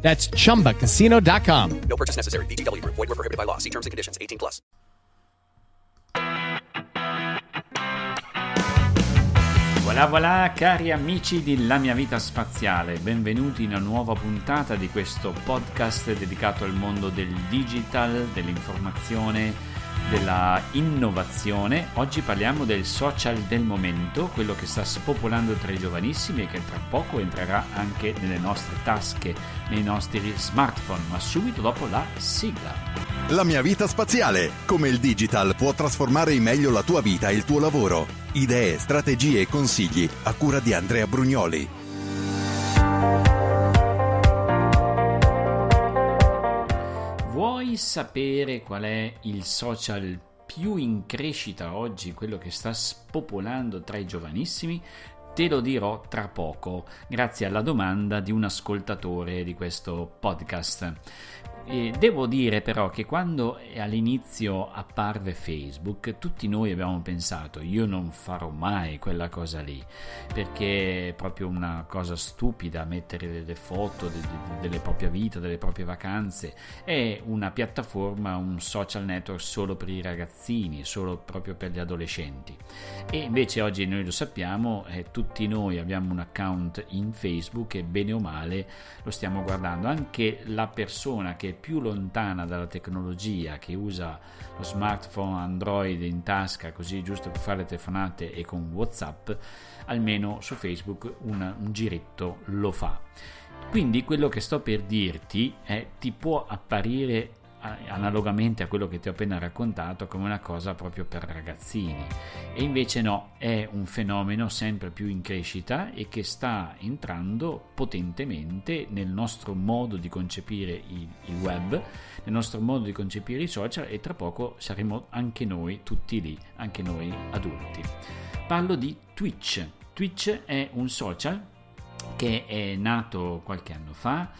That's chumbacasino.com. No purchase necessary. VGW Group. Void were prohibited by law. See terms and conditions. 18 plus. Voilà voilà cari amici di La mia vita spaziale, benvenuti in una nuova puntata di questo podcast dedicato al mondo del digital, dell'informazione, della innovazione. Oggi parliamo del social del momento, quello che sta spopolando tra i giovanissimi e che tra poco entrerà anche nelle nostre tasche, nei nostri smartphone, ma subito dopo la sigla. La mia vita spaziale. Come il digital può trasformare in meglio la tua vita e il tuo lavoro. Idee, strategie e consigli a cura di Andrea Brugnoli. Vuoi sapere qual è il social più in crescita oggi, quello che sta spopolando tra i giovanissimi? Te lo dirò tra poco, grazie alla domanda di un ascoltatore di questo podcast. E devo dire però che quando all'inizio apparve Facebook, tutti noi abbiamo pensato io non farò mai quella cosa lì, perché è proprio una cosa stupida mettere delle foto de- de- delle proprie vite, delle proprie vacanze, è una piattaforma, un social network solo per i ragazzini, solo proprio per gli adolescenti. E invece oggi noi lo sappiamo, eh, tutti noi abbiamo un account in Facebook e bene o male lo stiamo guardando, anche la persona che più lontana dalla tecnologia, che usa lo smartphone Android in tasca così giusto per fare le telefonate e con WhatsApp, almeno su Facebook un, un giretto lo fa. Quindi quello che sto per dirti è ti può apparire analogamente a quello che ti ho appena raccontato come una cosa proprio per ragazzini. E invece no è un fenomeno sempre più in crescita e che sta entrando potentemente nel nostro modo di concepire il, il web nel nostro modo di concepire i social e tra poco saremo anche noi tutti lì anche noi adulti. Parlo di Twitch. Twitch è un social che è nato qualche anno fa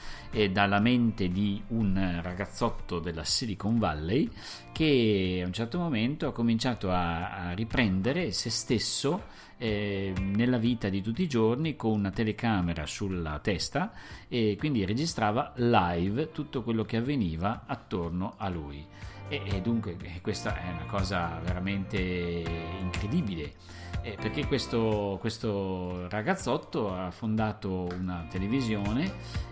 dalla mente di un ragazzotto della Silicon Valley che a un certo momento ha cominciato a, a riprendere se stesso eh, nella vita di tutti i giorni con una telecamera sulla testa e quindi registrava live tutto quello che avveniva attorno a lui. E, e dunque questa è una cosa veramente incredibile eh, perché questo, questo, ragazzotto ha fondato una televisione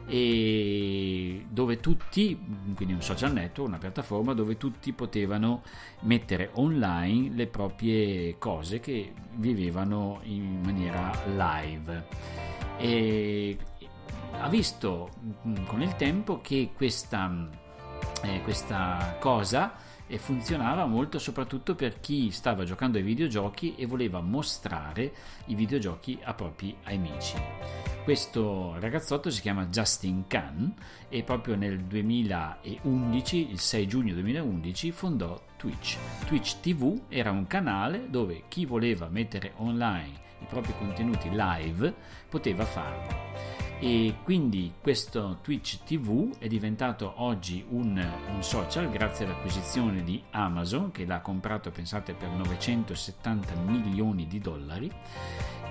dove tutti, quindi un social network, una piattaforma dove tutti potevano mettere online le proprie cose che vivevano in maniera live. E ha visto mm, con il tempo che questa, eh, questa cosa e funzionava molto soprattutto per chi stava giocando ai videogiochi e voleva mostrare i videogiochi a propri amici. Questo ragazzotto si chiama Justin Khan e proprio nel 2011, il 6 giugno 2011, fondò Twitch. Twitch TV era un canale dove chi voleva mettere online i propri contenuti live poteva farlo e quindi questo Twitch TV è diventato oggi un, un, social grazie all'acquisizione di Amazon che l'ha comprato pensate per 970 milioni di dollari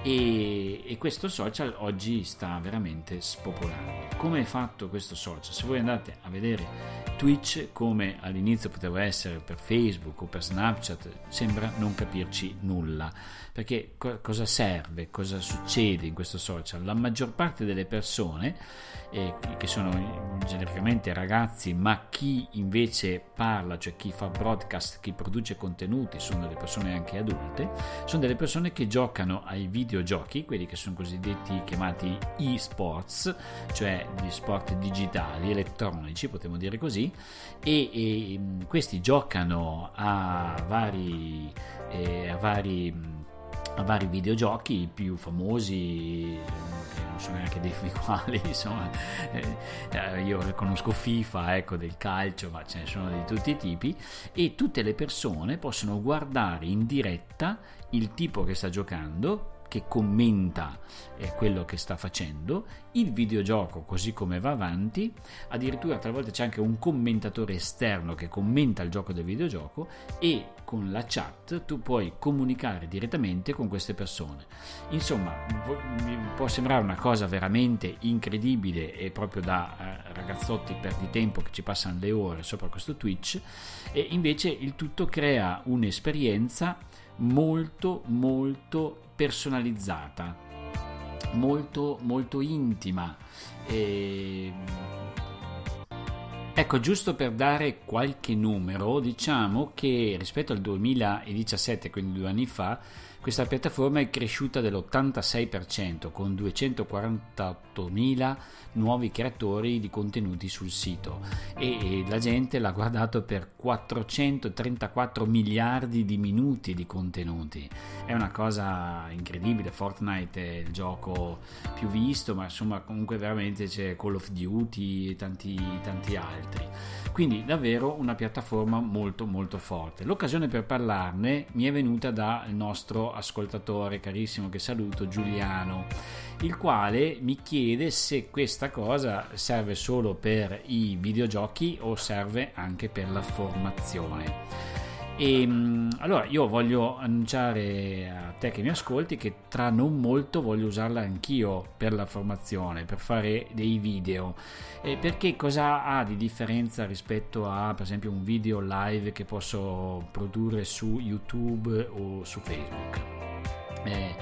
e, e questo social oggi sta veramente spopolando. Come è fatto questo social? Se voi andate a vedere Twitch come all'inizio poteva essere per Facebook o per Snapchat sembra non capirci nulla perché co- cosa serve, cosa succede in questo social? La maggior parte delle persone eh, che sono genericamente ragazzi ma chi invece parla, cioè chi fa broadcast, chi produce contenuti sono delle persone anche adulte, sono delle persone che giocano ai videogiochi, quelli che sono cosiddetti chiamati e-sports, cioè gli sport digitali, elettronici, potremmo dire così, e, e questi giocano a vari, eh, a vari a vari videogiochi, i più famosi che non so neanche dirvi quali, insomma, eh, io conosco FIFA, ecco, del calcio, ma ce ne sono di tutti i tipi, e tutte le persone possono guardare in diretta il tipo che sta giocando che commenta eh, quello che sta facendo, il videogioco così come va avanti, addirittura talvolta c'è anche un commentatore esterno che commenta il gioco del videogioco. E con la chat tu puoi comunicare direttamente con queste persone. Insomma, può sembrare una cosa veramente incredibile e proprio da eh, ragazzotti perdi tempo che ci passano le ore sopra questo Twitch. E invece il tutto crea un'esperienza molto molto personalizzata, molto, molto intima. E... Ecco, giusto per dare qualche numero, diciamo che rispetto al 2017, quindi due anni fa, questa piattaforma è cresciuta dell'86% con 248.000 nuovi creatori di contenuti sul sito e la gente l'ha guardato per 434 miliardi di minuti di contenuti. È una cosa incredibile, Fortnite è il gioco più visto, ma insomma comunque veramente c'è Call of Duty e tanti, tanti altri. Quindi davvero una piattaforma molto molto forte. L'occasione per parlarne mi è venuta dal nostro ascoltatore carissimo che saluto Giuliano, il quale mi chiede se questa cosa serve solo per i videogiochi o serve anche per la formazione. E mm, allora io voglio annunciare a te che mi ascolti che tra non molto voglio usarla anch'io per la formazione, per fare dei video. E perché cosa ha di differenza rispetto a per esempio un video live che posso produrre su YouTube o su Facebook? Eh,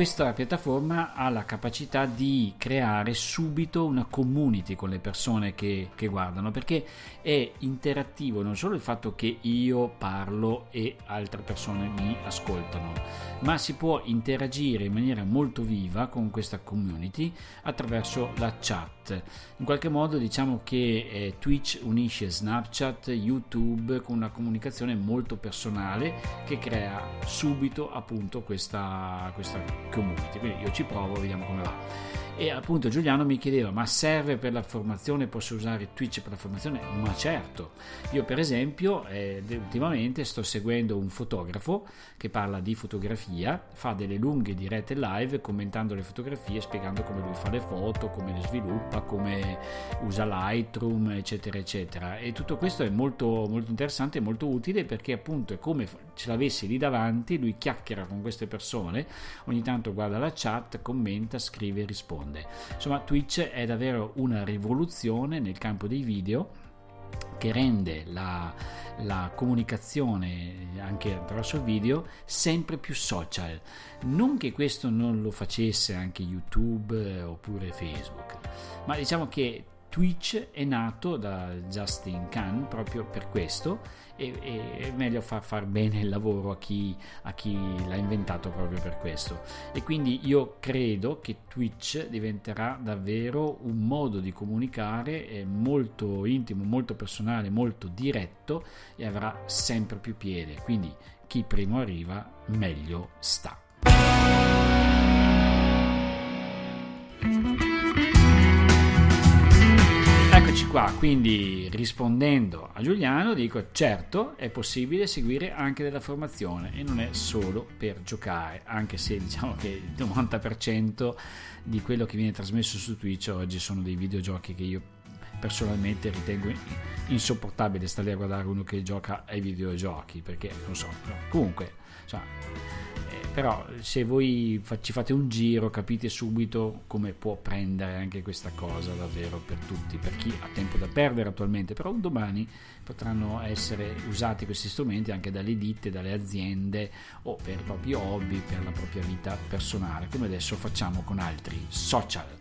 questa piattaforma ha la capacità di creare subito una community con le persone che, che, guardano perché è interattivo non solo il fatto che io parlo e altre persone mi ascoltano ma si può interagire in maniera molto viva con questa community attraverso la chat. In qualche modo diciamo che eh, Twitch unisce Snapchat YouTube con una comunicazione molto personale che crea subito appunto questa, questa community. Quindi io ci provo, vediamo come va. E appunto Giuliano mi chiedeva: ma serve per la formazione? Posso usare Twitch per la formazione? Ma certo. Io, per esempio, eh, ultimamente sto seguendo un fotografo che parla di fotografia, fa delle lunghe dirette live commentando le fotografie, spiegando come lui fa le foto, come le sviluppa, come usa Lightroom, eccetera, eccetera. E tutto questo è molto, molto interessante e molto utile perché appunto è come ce l'avessi lì davanti, lui chiacchiera con queste persone, ogni tanto guarda la chat, commenta, scrive e risponde risponde. Insomma, Twitch è davvero una rivoluzione nel campo dei video che rende la, la, comunicazione anche attraverso il video sempre più social. Non che questo non lo facesse anche YouTube oppure Facebook, ma diciamo che Twitch è nato da Justin Khan proprio per questo e, è meglio far, far bene il lavoro a chi, a chi l'ha inventato proprio per questo. E quindi io credo che Twitch diventerà davvero un modo di comunicare eh, molto intimo, molto personale, molto diretto e avrà sempre più piede. Quindi chi primo arriva meglio sta. Eccoci qua, quindi rispondendo a Giuliano dico certo è possibile seguire anche della formazione e non è solo per giocare, anche se diciamo che il 90% di quello che viene trasmesso su Twitch oggi sono dei videogiochi che io personalmente ritengo insopportabile stare a guardare uno che gioca ai videogiochi perché non so, comunque insomma, però se voi ci fate un giro capite subito come può prendere anche questa cosa davvero per tutti, per chi ha tempo da perdere attualmente, però un domani potranno essere usati questi strumenti anche dalle ditte, dalle aziende o per i propri hobby, per la propria vita personale, come adesso facciamo con altri social.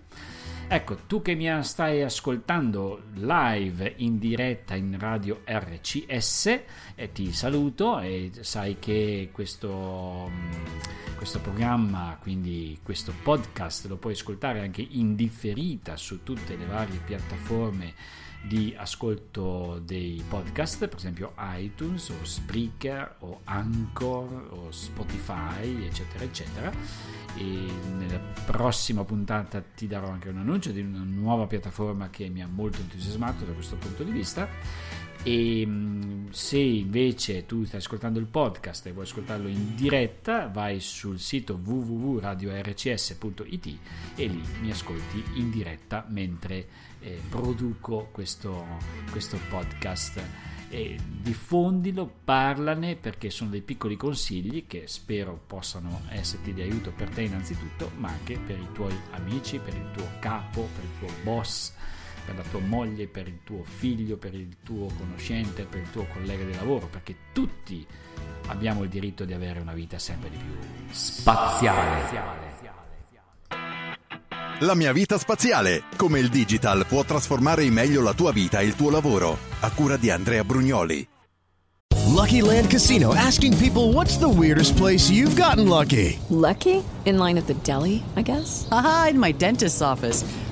Ecco, tu che mi stai ascoltando live in diretta in radio RCS, eh, ti saluto e sai che questo, mm, questo programma, quindi questo podcast, lo puoi ascoltare anche in differita su tutte le varie piattaforme di ascolto dei podcast, per esempio iTunes o Spreaker o Anchor o Spotify, eccetera, eccetera. E nella prossima puntata ti darò anche un annuncio di una nuova piattaforma che mi ha molto entusiasmato da questo punto di vista e mm, se invece tu stai ascoltando il podcast e vuoi ascoltarlo in diretta vai sul sito www.radiorcs.it e lì mi ascolti in diretta mentre eh, produco questo, questo podcast. E diffondilo, parlane perché sono dei piccoli consigli che spero possano esserti di aiuto per te innanzitutto ma anche per i tuoi amici, per il tuo capo, per il tuo boss per la tua moglie, per il tuo figlio, per il tuo conoscente, per il tuo collega di lavoro, perché tutti abbiamo il diritto di avere una vita sempre di più spaziale. La mia vita spaziale, come il digital può trasformare in meglio la tua vita e il tuo lavoro, a cura di Andrea Brugnoli. Lucky Land Casino asking people what's the weirdest place you've gotten lucky? Lucky? In line at the deli, I guess? Aha, in my dentist's office.